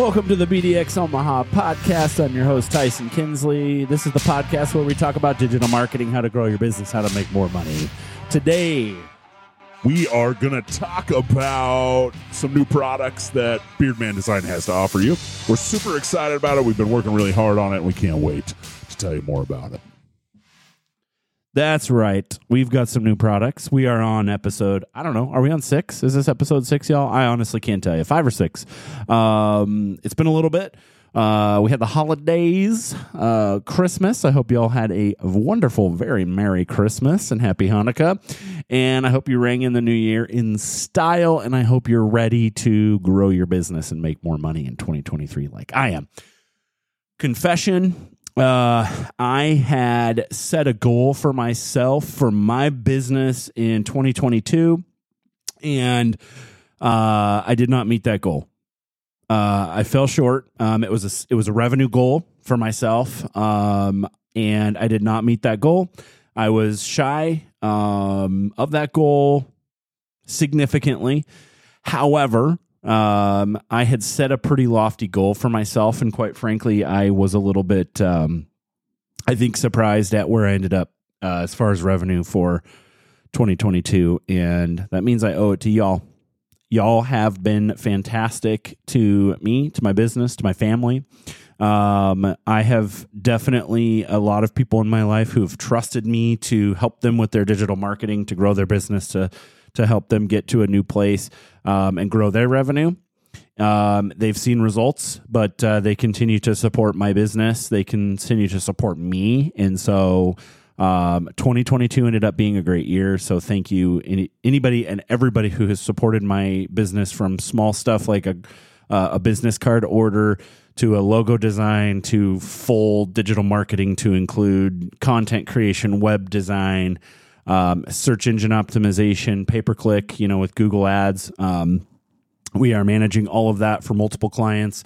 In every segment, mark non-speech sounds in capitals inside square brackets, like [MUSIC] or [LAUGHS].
Welcome to the BDX Omaha podcast. I'm your host, Tyson Kinsley. This is the podcast where we talk about digital marketing, how to grow your business, how to make more money. Today, we are going to talk about some new products that Beardman Design has to offer you. We're super excited about it. We've been working really hard on it, and we can't wait to tell you more about it. That's right. We've got some new products. We are on episode, I don't know, are we on six? Is this episode six, y'all? I honestly can't tell you. Five or six. Um, it's been a little bit. Uh, we had the holidays, uh, Christmas. I hope you all had a wonderful, very Merry Christmas and Happy Hanukkah. And I hope you rang in the new year in style. And I hope you're ready to grow your business and make more money in 2023 like I am. Confession uh, I had set a goal for myself for my business in 2022, and uh, I did not meet that goal. Uh, I fell short. Um, it was a it was a revenue goal for myself, um, and I did not meet that goal. I was shy um, of that goal significantly. However, um, I had set a pretty lofty goal for myself, and quite frankly, I was a little bit, um, I think, surprised at where I ended up uh, as far as revenue for 2022, and that means I owe it to y'all. Y'all have been fantastic to me, to my business, to my family. Um, I have definitely a lot of people in my life who have trusted me to help them with their digital marketing, to grow their business, to to help them get to a new place um, and grow their revenue. Um, they've seen results, but uh, they continue to support my business. They continue to support me, and so um, 2022 ended up being a great year. So thank you, any, anybody and everybody who has supported my business from small stuff like a uh, a business card order to a logo design to full digital marketing to include content creation, web design um, search engine optimization, pay per click, you know, with Google Ads. Um, we are managing all of that for multiple clients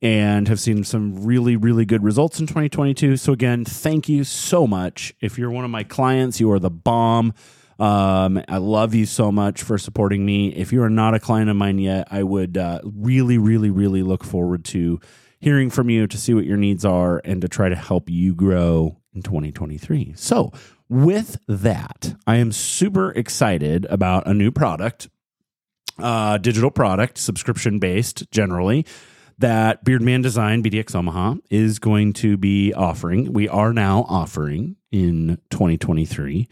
and have seen some really, really good results in 2022. So, again, thank you so much. If you're one of my clients, you are the bomb. Um, I love you so much for supporting me. If you are not a client of mine yet, I would uh, really, really, really look forward to hearing from you to see what your needs are and to try to help you grow in 2023. So, with that, I am super excited about a new product, uh, digital product, subscription based generally, that Beardman Design BDX Omaha is going to be offering. We are now offering in 2023.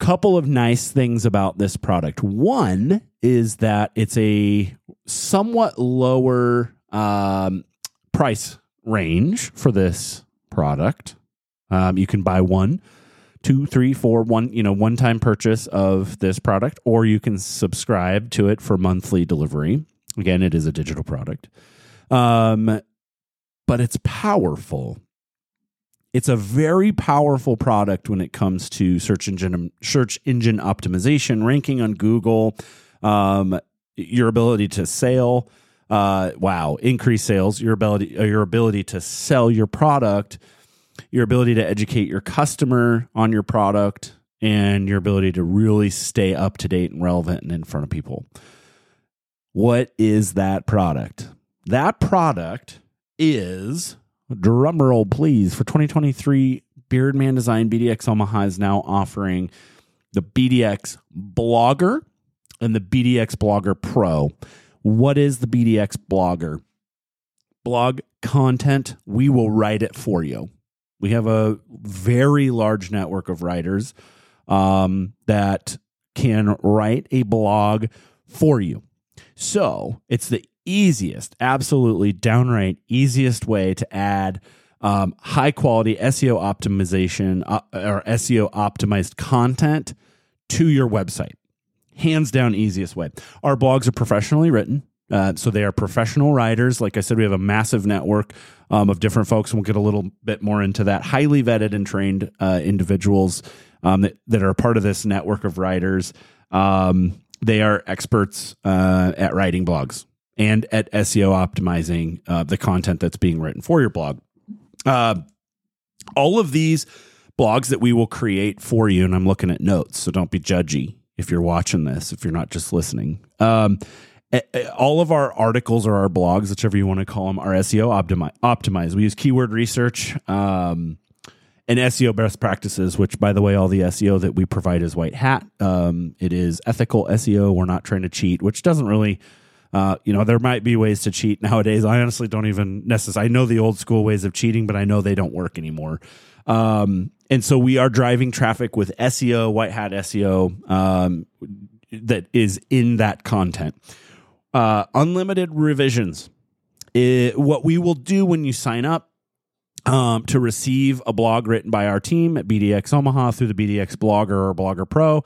Couple of nice things about this product. One is that it's a somewhat lower um, price range for this product. Um, you can buy one two, three, four, one, you know, one time purchase of this product, or you can subscribe to it for monthly delivery. Again, it is a digital product. Um, but it's powerful. It's a very powerful product when it comes to search engine search engine optimization, ranking on Google, um, your ability to sell, uh, wow, increase sales, your ability your ability to sell your product your ability to educate your customer on your product and your ability to really stay up to date and relevant and in front of people. What is that product? That product is drumroll please for 2023 Beardman Design BDX Omaha is now offering the BDX Blogger and the BDX Blogger Pro. What is the BDX Blogger? Blog content, we will write it for you. We have a very large network of writers um, that can write a blog for you. So it's the easiest, absolutely downright easiest way to add um, high quality SEO optimization uh, or SEO optimized content to your website. Hands down, easiest way. Our blogs are professionally written. Uh, so they are professional writers. Like I said, we have a massive network um, of different folks, and we'll get a little bit more into that. Highly vetted and trained uh, individuals um, that, that are part of this network of writers. Um, they are experts uh, at writing blogs and at SEO optimizing uh, the content that's being written for your blog. Uh, all of these blogs that we will create for you, and I'm looking at notes, so don't be judgy if you're watching this, if you're not just listening. Eh, eh, all of our articles or our blogs, whichever you want to call them, are SEO optimi- optimized. We use keyword research um, and SEO best practices, which, by the way, all the SEO that we provide is white hat. Um, it is ethical SEO. We're not trying to cheat, which doesn't really. Uh, you know, there might be ways to cheat nowadays. I honestly don't even necessarily. I know the old school ways of cheating, but I know they don't work anymore. Um, and so we are driving traffic with SEO, white hat SEO, um, that is in that content. Uh, unlimited revisions. It, what we will do when you sign up um, to receive a blog written by our team at BDX Omaha through the BDX Blogger or Blogger Pro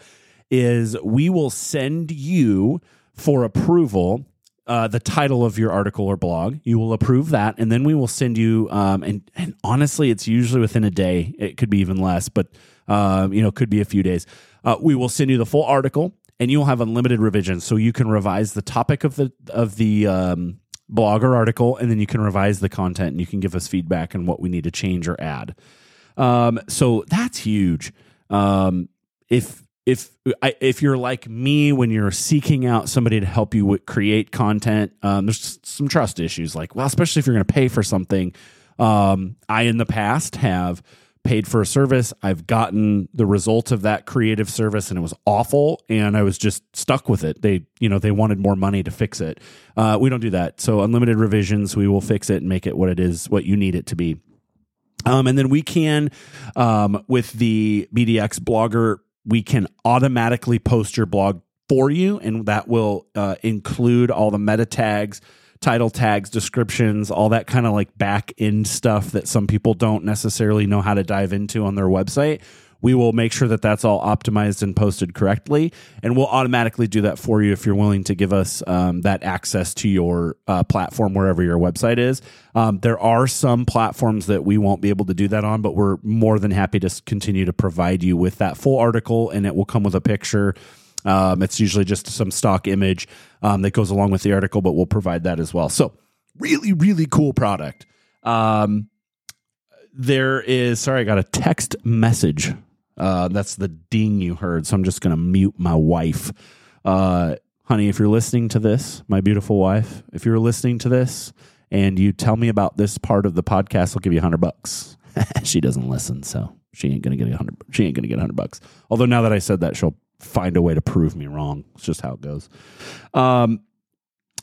is we will send you for approval uh, the title of your article or blog. You will approve that, and then we will send you. Um, and and honestly, it's usually within a day. It could be even less, but uh, you know, could be a few days. Uh, we will send you the full article, and you will have unlimited revisions, so you can revise the topic of the of the um, article, and then you can revise the content, and you can give us feedback on what we need to change or add. Um, so that's huge. Um, if if if you're like me when you're seeking out somebody to help you create content um, there's some trust issues like well especially if you're going to pay for something um, i in the past have paid for a service. I've gotten the result of that creative service and it was awful and i was just stuck with it. They you know they wanted more money to fix it. Uh, we don't do that. So unlimited revisions we will fix it and make it what it is what you need it to be. Um, and then we can um, with the bdx blogger we can automatically post your blog for you, and that will uh, include all the meta tags, title tags, descriptions, all that kind of like back end stuff that some people don't necessarily know how to dive into on their website. We will make sure that that's all optimized and posted correctly, and we'll automatically do that for you if you're willing to give us um, that access to your uh, platform wherever your website is. Um, there are some platforms that we won't be able to do that on, but we're more than happy to continue to provide you with that full article, and it will come with a picture. Um, it's usually just some stock image um, that goes along with the article, but we'll provide that as well. So, really, really cool product. Um, there is, sorry, I got a text message uh, that's the ding you heard. So I'm just going to mute my wife. Uh, honey, if you're listening to this, my beautiful wife, if you're listening to this and you tell me about this part of the podcast, I'll give you a hundred bucks. [LAUGHS] she doesn't listen, so she ain't gonna get a hundred. She ain't gonna get a hundred bucks. Although now that I said that, she'll find a way to prove me wrong. It's just how it goes. Um,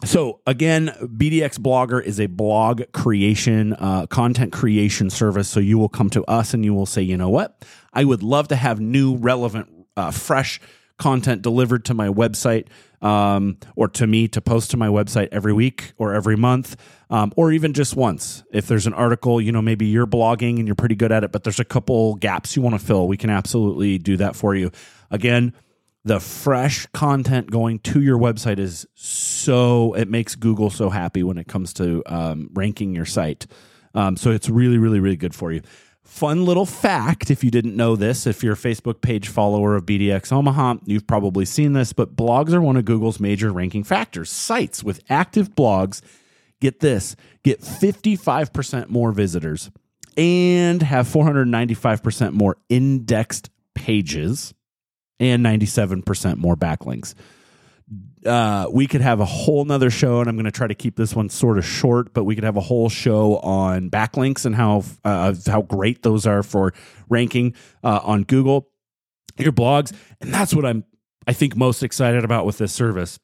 so again, BDX Blogger is a blog creation, uh, content creation service. So you will come to us and you will say, you know what? I would love to have new, relevant, uh, fresh content delivered to my website um, or to me to post to my website every week or every month um, or even just once. If there's an article, you know, maybe you're blogging and you're pretty good at it, but there's a couple gaps you want to fill, we can absolutely do that for you. Again, the fresh content going to your website is so it makes Google so happy when it comes to um, ranking your site. Um, so it's really, really, really good for you. Fun little fact if you didn't know this, if you're a Facebook page follower of BDX Omaha, you've probably seen this, but blogs are one of Google's major ranking factors. Sites with active blogs, get this, get 55% more visitors and have 495% more indexed pages and 97% more backlinks. Uh, we could have a whole nother show, and I'm going to try to keep this one sort of short, but we could have a whole show on backlinks and how uh, how great those are for ranking uh, on Google, your blogs, and that's what I'm I think most excited about with this service.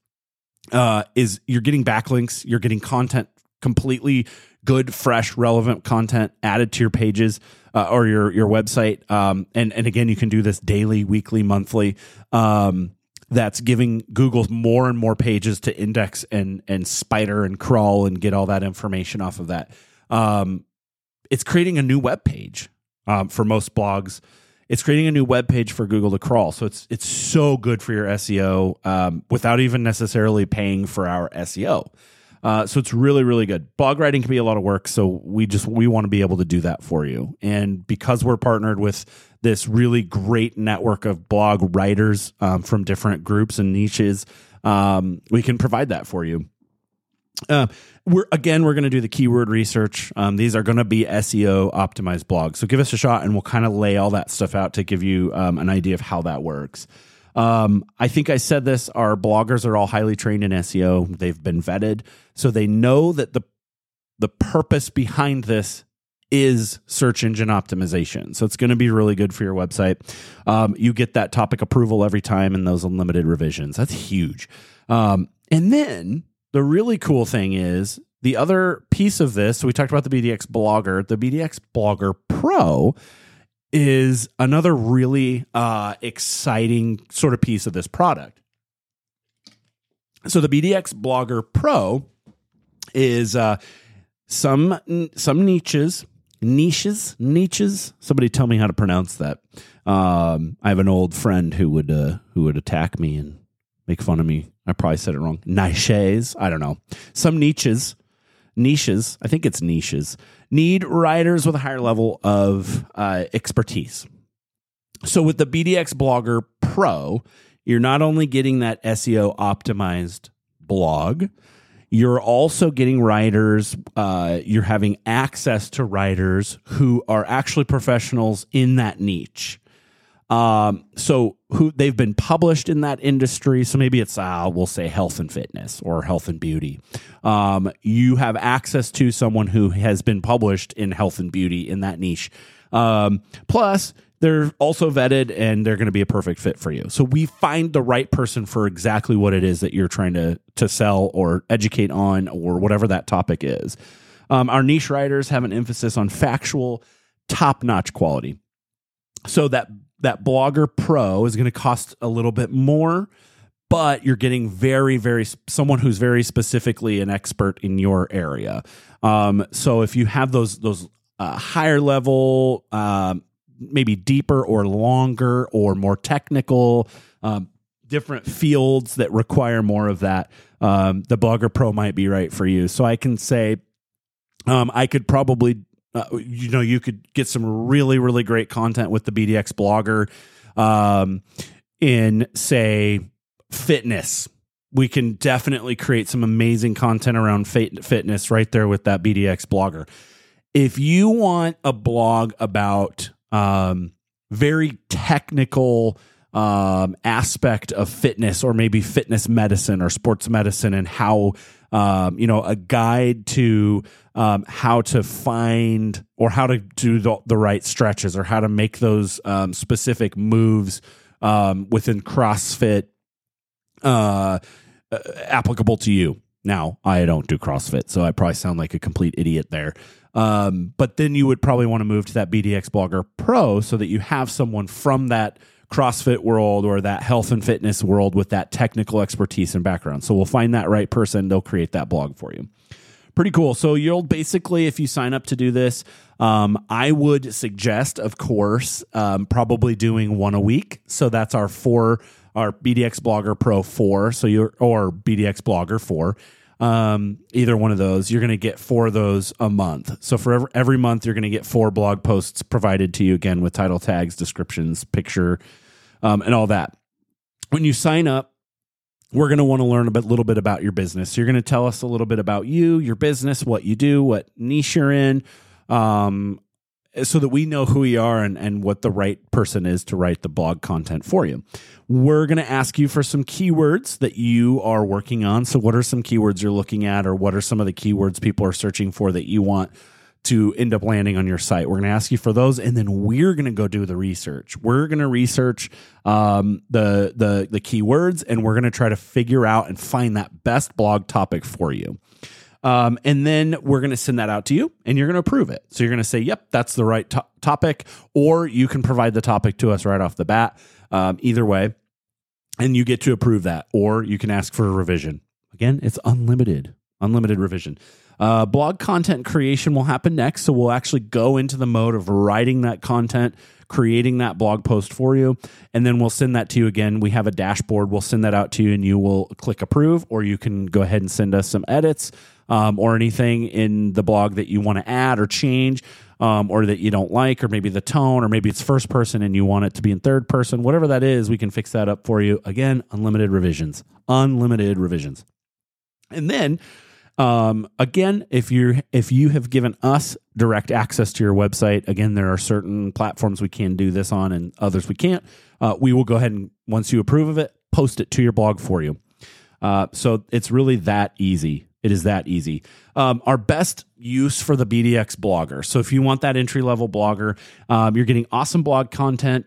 Uh, is you're getting backlinks, you're getting content completely good, fresh, relevant content added to your pages uh, or your your website. Um, and and again, you can do this daily, weekly, monthly. Um, that's giving Google more and more pages to index and and spider and crawl and get all that information off of that. Um, it's creating a new web page um, for most blogs. It's creating a new web page for Google to crawl. So it's it's so good for your SEO um, without even necessarily paying for our SEO. Uh, so it's really, really good. Blog writing can be a lot of work, so we just we want to be able to do that for you. And because we're partnered with this really great network of blog writers um, from different groups and niches, um, we can provide that for you. Uh, we're again, we're going to do the keyword research. Um, these are going to be SEO optimized blogs. So give us a shot, and we'll kind of lay all that stuff out to give you um, an idea of how that works. Um, I think I said this. Our bloggers are all highly trained in SEO. They've been vetted, so they know that the the purpose behind this is search engine optimization. So it's going to be really good for your website. Um, you get that topic approval every time and those unlimited revisions. That's huge. Um, and then the really cool thing is the other piece of this. So we talked about the BDX Blogger. The BDX Blogger Pro is another really uh, exciting sort of piece of this product. So the BDX Blogger Pro is uh, some some niches niches niches. Somebody tell me how to pronounce that. Um, i have an old friend who would uh, who would attack me and make fun of me. I probably said it wrong. Niches? I don't know. Some niches niches. I think it's niches need writers with a higher level of uh, expertise so with the bdx blogger pro you're not only getting that seo optimized blog you're also getting writers, uh, you're having access to writers who are actually professionals in that niche. Um, so who they've been published in that industry. So maybe it's uh, we'll say health and fitness or health and beauty. Um, you have access to someone who has been published in health and beauty in that niche. Um, plus, they're also vetted and they're going to be a perfect fit for you. So we find the right person for exactly what it is that you're trying to to sell or educate on or whatever that topic is. Um, our niche writers have an emphasis on factual, top notch quality. So that that Blogger Pro is going to cost a little bit more, but you're getting very very someone who's very specifically an expert in your area. Um, so if you have those those uh, higher level um, maybe deeper or longer or more technical, um, different fields that require more of that, um, the Blogger Pro might be right for you. So I can say, um, I could probably, uh, you know, you could get some really, really great content with the BDX Blogger um, in, say, fitness. We can definitely create some amazing content around fitness right there with that BDX Blogger. If you want a blog about um, very technical um, aspect of fitness or maybe fitness medicine or sports medicine and how um, you know a guide to um, how to find or how to do the, the right stretches or how to make those um, specific moves um, within CrossFit uh, uh, applicable to you. Now, I don't do CrossFit, so I probably sound like a complete idiot there. Um, but then you would probably want to move to that BDX Blogger Pro so that you have someone from that CrossFit world or that health and fitness world with that technical expertise and background. So we'll find that right person, they'll create that blog for you. Pretty cool. So you'll basically, if you sign up to do this, um, I would suggest, of course, um, probably doing one a week. So that's our four, our BDX Blogger Pro four. So you're or BDX Blogger four um, either one of those, you're going to get four of those a month. So for every, every month, you're going to get four blog posts provided to you again with title tags, descriptions, picture, um, and all that. When you sign up, we're going to want to learn a bit, little bit about your business. So you're going to tell us a little bit about you, your business, what you do, what niche you're in, um, so that we know who you are and, and what the right person is to write the blog content for you. We're going to ask you for some keywords that you are working on. So, what are some keywords you're looking at, or what are some of the keywords people are searching for that you want to end up landing on your site? We're going to ask you for those, and then we're going to go do the research. We're going to research um, the the the keywords, and we're going to try to figure out and find that best blog topic for you. Um, and then we're going to send that out to you and you're going to approve it. So you're going to say, yep, that's the right to- topic, or you can provide the topic to us right off the bat. Um, either way, and you get to approve that, or you can ask for a revision. Again, it's unlimited, unlimited revision. Uh, blog content creation will happen next. So we'll actually go into the mode of writing that content, creating that blog post for you, and then we'll send that to you again. We have a dashboard. We'll send that out to you, and you will click approve, or you can go ahead and send us some edits um, or anything in the blog that you want to add or change. Um, or that you don't like, or maybe the tone, or maybe it's first person and you want it to be in third person, whatever that is, we can fix that up for you. Again, unlimited revisions, unlimited revisions. And then um, again, if you if you have given us direct access to your website, again, there are certain platforms we can do this on and others we can't. Uh, we will go ahead and Once you approve of it, post it to your blog for you. Uh, so it's really that easy. It is that easy. Um, our best use for the BDX blogger. So if you want that entry level blogger, um, you're getting awesome blog content.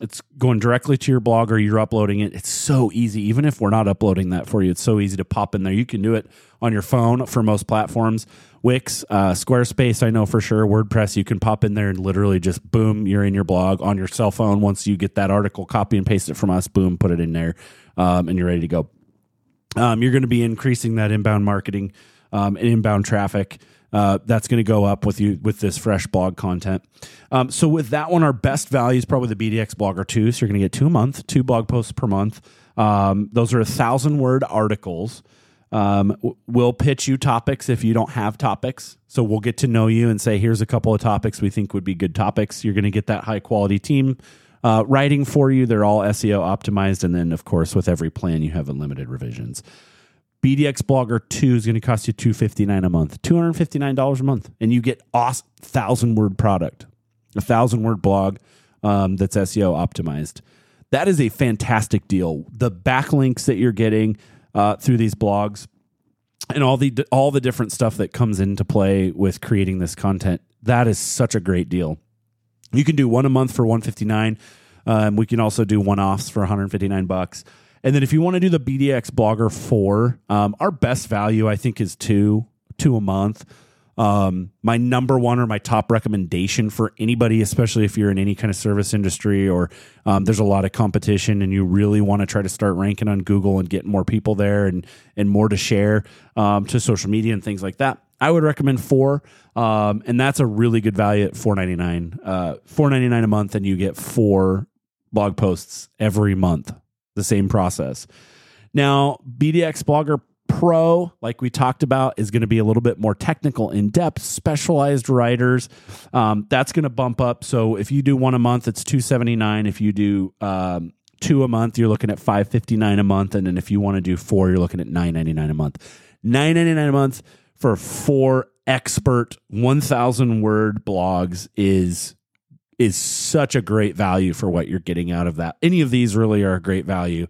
It's going directly to your blogger. You're uploading it. It's so easy. Even if we're not uploading that for you, it's so easy to pop in there. You can do it on your phone for most platforms. Wix, uh, Squarespace, I know for sure. WordPress, you can pop in there and literally just boom, you're in your blog on your cell phone. Once you get that article, copy and paste it from us, boom, put it in there, um, and you're ready to go. Um, you're going to be increasing that inbound marketing um, and inbound traffic. Uh, that's going to go up with you with this fresh blog content. Um, so with that one, our best value is probably the BDX Blogger two. So you're going to get two a month, two blog posts per month. Um, those are a thousand word articles. Um, we'll pitch you topics if you don't have topics. So we'll get to know you and say, here's a couple of topics we think would be good topics. You're going to get that high quality team uh, writing for you. They're all SEO optimized. And then, of course, with every plan, you have unlimited revisions. BDX Blogger 2 is going to cost you 259 a month, $259 a month. And you get awesome thousand word product, a thousand word blog um, that's SEO optimized. That is a fantastic deal. The backlinks that you're getting, uh, through these blogs and all the all the different stuff that comes into play with creating this content. That is such a great deal. You can do one a month for 159. Um, we can also do one offs for 159 bucks. And then if you want to do the BDX Blogger 4, um, our best value I think is two two a month. Um, my number one or my top recommendation for anybody, especially if you're in any kind of service industry or um, there's a lot of competition and you really want to try to start ranking on Google and get more people there and and more to share um, to social media and things like that. I would recommend four, um, and that's a really good value at four ninety nine. Uh, four ninety nine a month, and you get four blog posts every month. The same process. Now, BDX Blogger Pro, like we talked about, is going to be a little bit more technical, in depth, specialized writers. Um, that's going to bump up. So if you do one a month, it's two seventy nine. If you do um, two a month, you're looking at five fifty nine a month, and then if you want to do four, you're looking at nine ninety nine a month. Nine ninety nine a month for four expert one thousand word blogs is is such a great value for what you're getting out of that. Any of these really are a great value.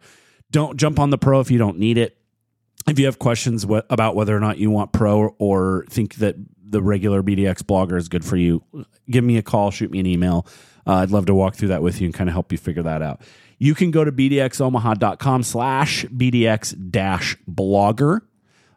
Don't jump on the pro if you don't need it if you have questions about whether or not you want pro or think that the regular BDX blogger is good for you, give me a call, shoot me an email. Uh, I'd love to walk through that with you and kind of help you figure that out. You can go to bdxomaha.com slash bdx dash blogger.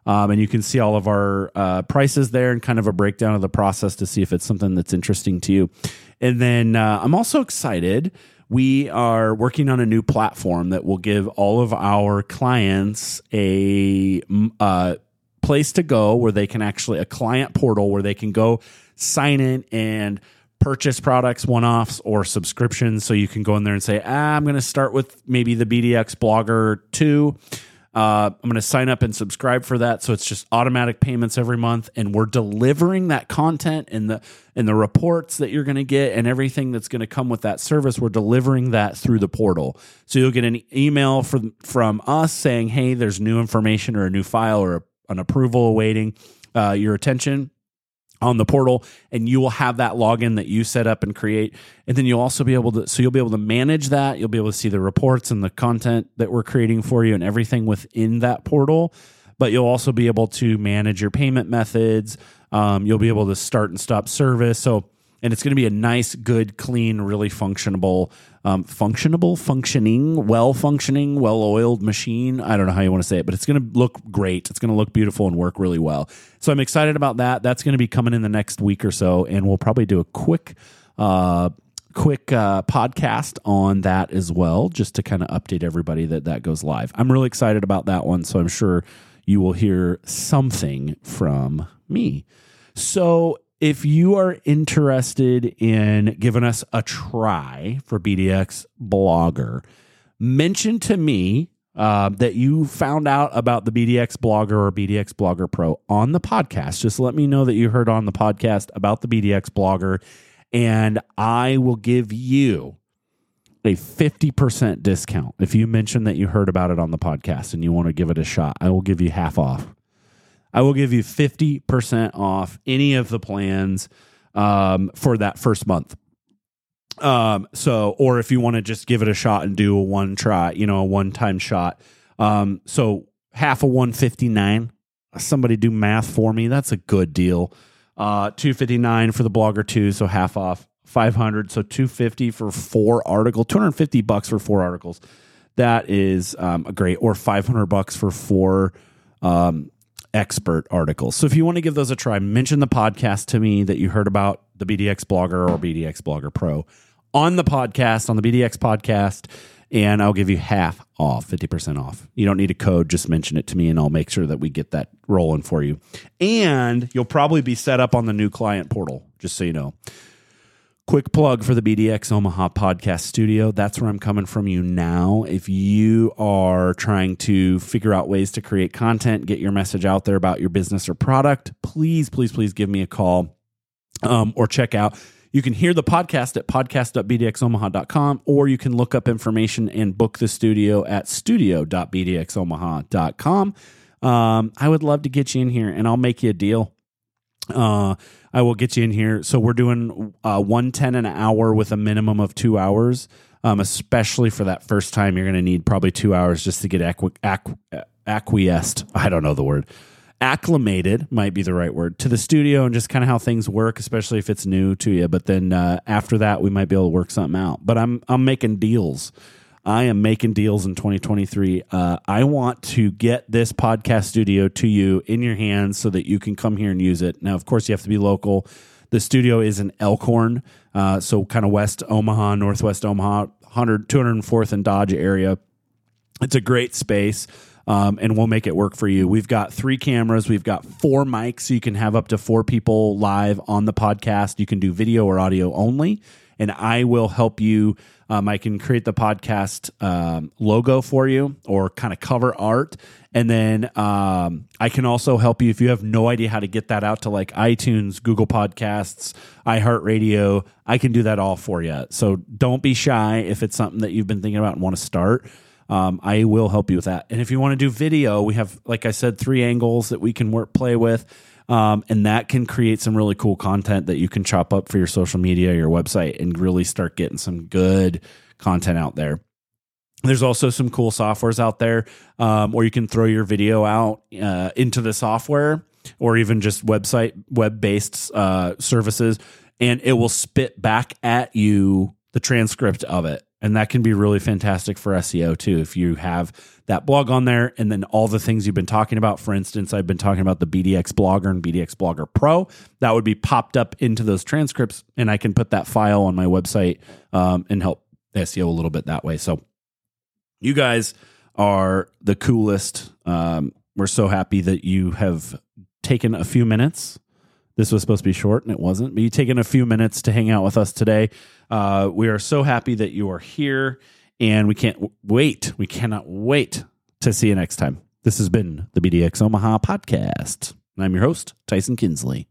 Um, and you can see all of our uh, prices there and kind of a breakdown of the process to see if it's something that's interesting to you. And then uh, I'm also excited. We are working on a new platform that will give all of our clients a uh, place to go where they can actually a client portal where they can go sign in and purchase products one offs or subscriptions. So you can go in there and say ah, i'm going to start with maybe the bdx blogger 2 uh, I'm going to sign up and subscribe for that, so it's just automatic payments every month, and we're delivering that content and the and the reports that you're going to get and everything that's going to come with that service. We're delivering that through the portal, so you'll get an email from from us saying, "Hey, there's new information or a new file or an approval awaiting uh, your attention." On the portal and you will have that login that you set up and create. And then you'll also be able to so you'll be able to manage that. You'll be able to see the reports and the content that we're creating for you and everything within that portal. But you'll also be able to manage your payment methods. Um, you'll be able to start and stop service. So and it's going to be a nice, good, clean, really functionable, um, functionable, functioning, well functioning, well oiled machine. I don't know how you want to say it, but it's going to look great. It's going to look beautiful and work really well. So I'm excited about that. That's going to be coming in the next week or so, and we'll probably do a quick. Uh, quick uh, podcast on that as well, just to kind of update everybody that that goes live. I'm really excited about that one, so I'm sure you will hear something from me. So if you are interested in giving us a try for BDX Blogger, mention to me uh, that you found out about the BDX Blogger or BDX Blogger Pro on the podcast. Just let me know that you heard on the podcast about the BDX Blogger, and I will give you a 50% discount. If you mention that you heard about it on the podcast and you want to give it a shot, I will give you half off I will give you 50% off any of the plans um, for that first month. Um, so, or if you want to just give it a shot and do a one try, you know, a one time shot. Um, so half of 159, somebody do math for me. That's a good deal. Uh, 259 for the blogger two. So half off 500. So 250 for four article, 250 bucks for four articles. That is, um, a great, or 500 bucks for four, um, expert articles. So if you want to give those a try, mention the podcast to me that you heard about the BDX Blogger or BDX Blogger Pro on the podcast, on the BDX podcast, and I'll give you half off, 50% off. You don't need a code, just mention it to me and I'll make sure that we get that rolling for you. And you'll probably be set up on the new client portal, just so you know. Quick plug for the BDX Omaha podcast studio. That's where I'm coming from you now. If you are trying to figure out ways to create content, get your message out there about your business or product, please, please, please give me a call um, or check out. You can hear the podcast at podcast.bdxomaha.com or you can look up information and book the studio at studio.bdxomaha.com. Um, I would love to get you in here and I'll make you a deal. Uh, I will get you in here. So we're doing uh, 110 an hour with a minimum of two hours. Um, especially for that first time, you're going to need probably two hours just to get acqu- acqu- acquiesced. I don't know the word. Acclimated might be the right word to the studio and just kind of how things work, especially if it's new to you. But then uh, after that, we might be able to work something out. But I'm I'm making deals. I am making deals in 2023. Uh, I want to get this podcast studio to you in your hands so that you can come here and use it. Now, of course, you have to be local. The studio is in Elkhorn, uh, so kind of West Omaha, Northwest Omaha, 100, 204th and Dodge area. It's a great space. Um, and we'll make it work for you. We've got three cameras. We've got four mics, so you can have up to four people live on the podcast. You can do video or audio only, and I will help you. Um, I can create the podcast um, logo for you or kind of cover art. And then um, I can also help you if you have no idea how to get that out to like iTunes, Google Podcasts, iHeartRadio. I can do that all for you. So don't be shy if it's something that you've been thinking about and want to start. Um, I will help you with that. And if you want to do video, we have, like I said, three angles that we can work play with. Um, and that can create some really cool content that you can chop up for your social media, your website, and really start getting some good content out there. There's also some cool softwares out there, um, or you can throw your video out uh, into the software, or even just website web based uh, services, and it will spit back at you the transcript of it and that can be really fantastic for SEO too. If you have that blog on there and then all the things you've been talking about, for instance, I've been talking about the BDX Blogger and BDX Blogger Pro, that would be popped up into those transcripts, and I can put that file on my website um, and help SEO a little bit that way. So, you guys are the coolest. Um, we're so happy that you have taken a few minutes this was supposed to be short and it wasn't, but you taken a few minutes to hang out with us today. Uh, we are so happy that you are here and we can't wait. We cannot wait to see you next time. This has been the BDX Omaha podcast. And I'm your host, Tyson Kinsley.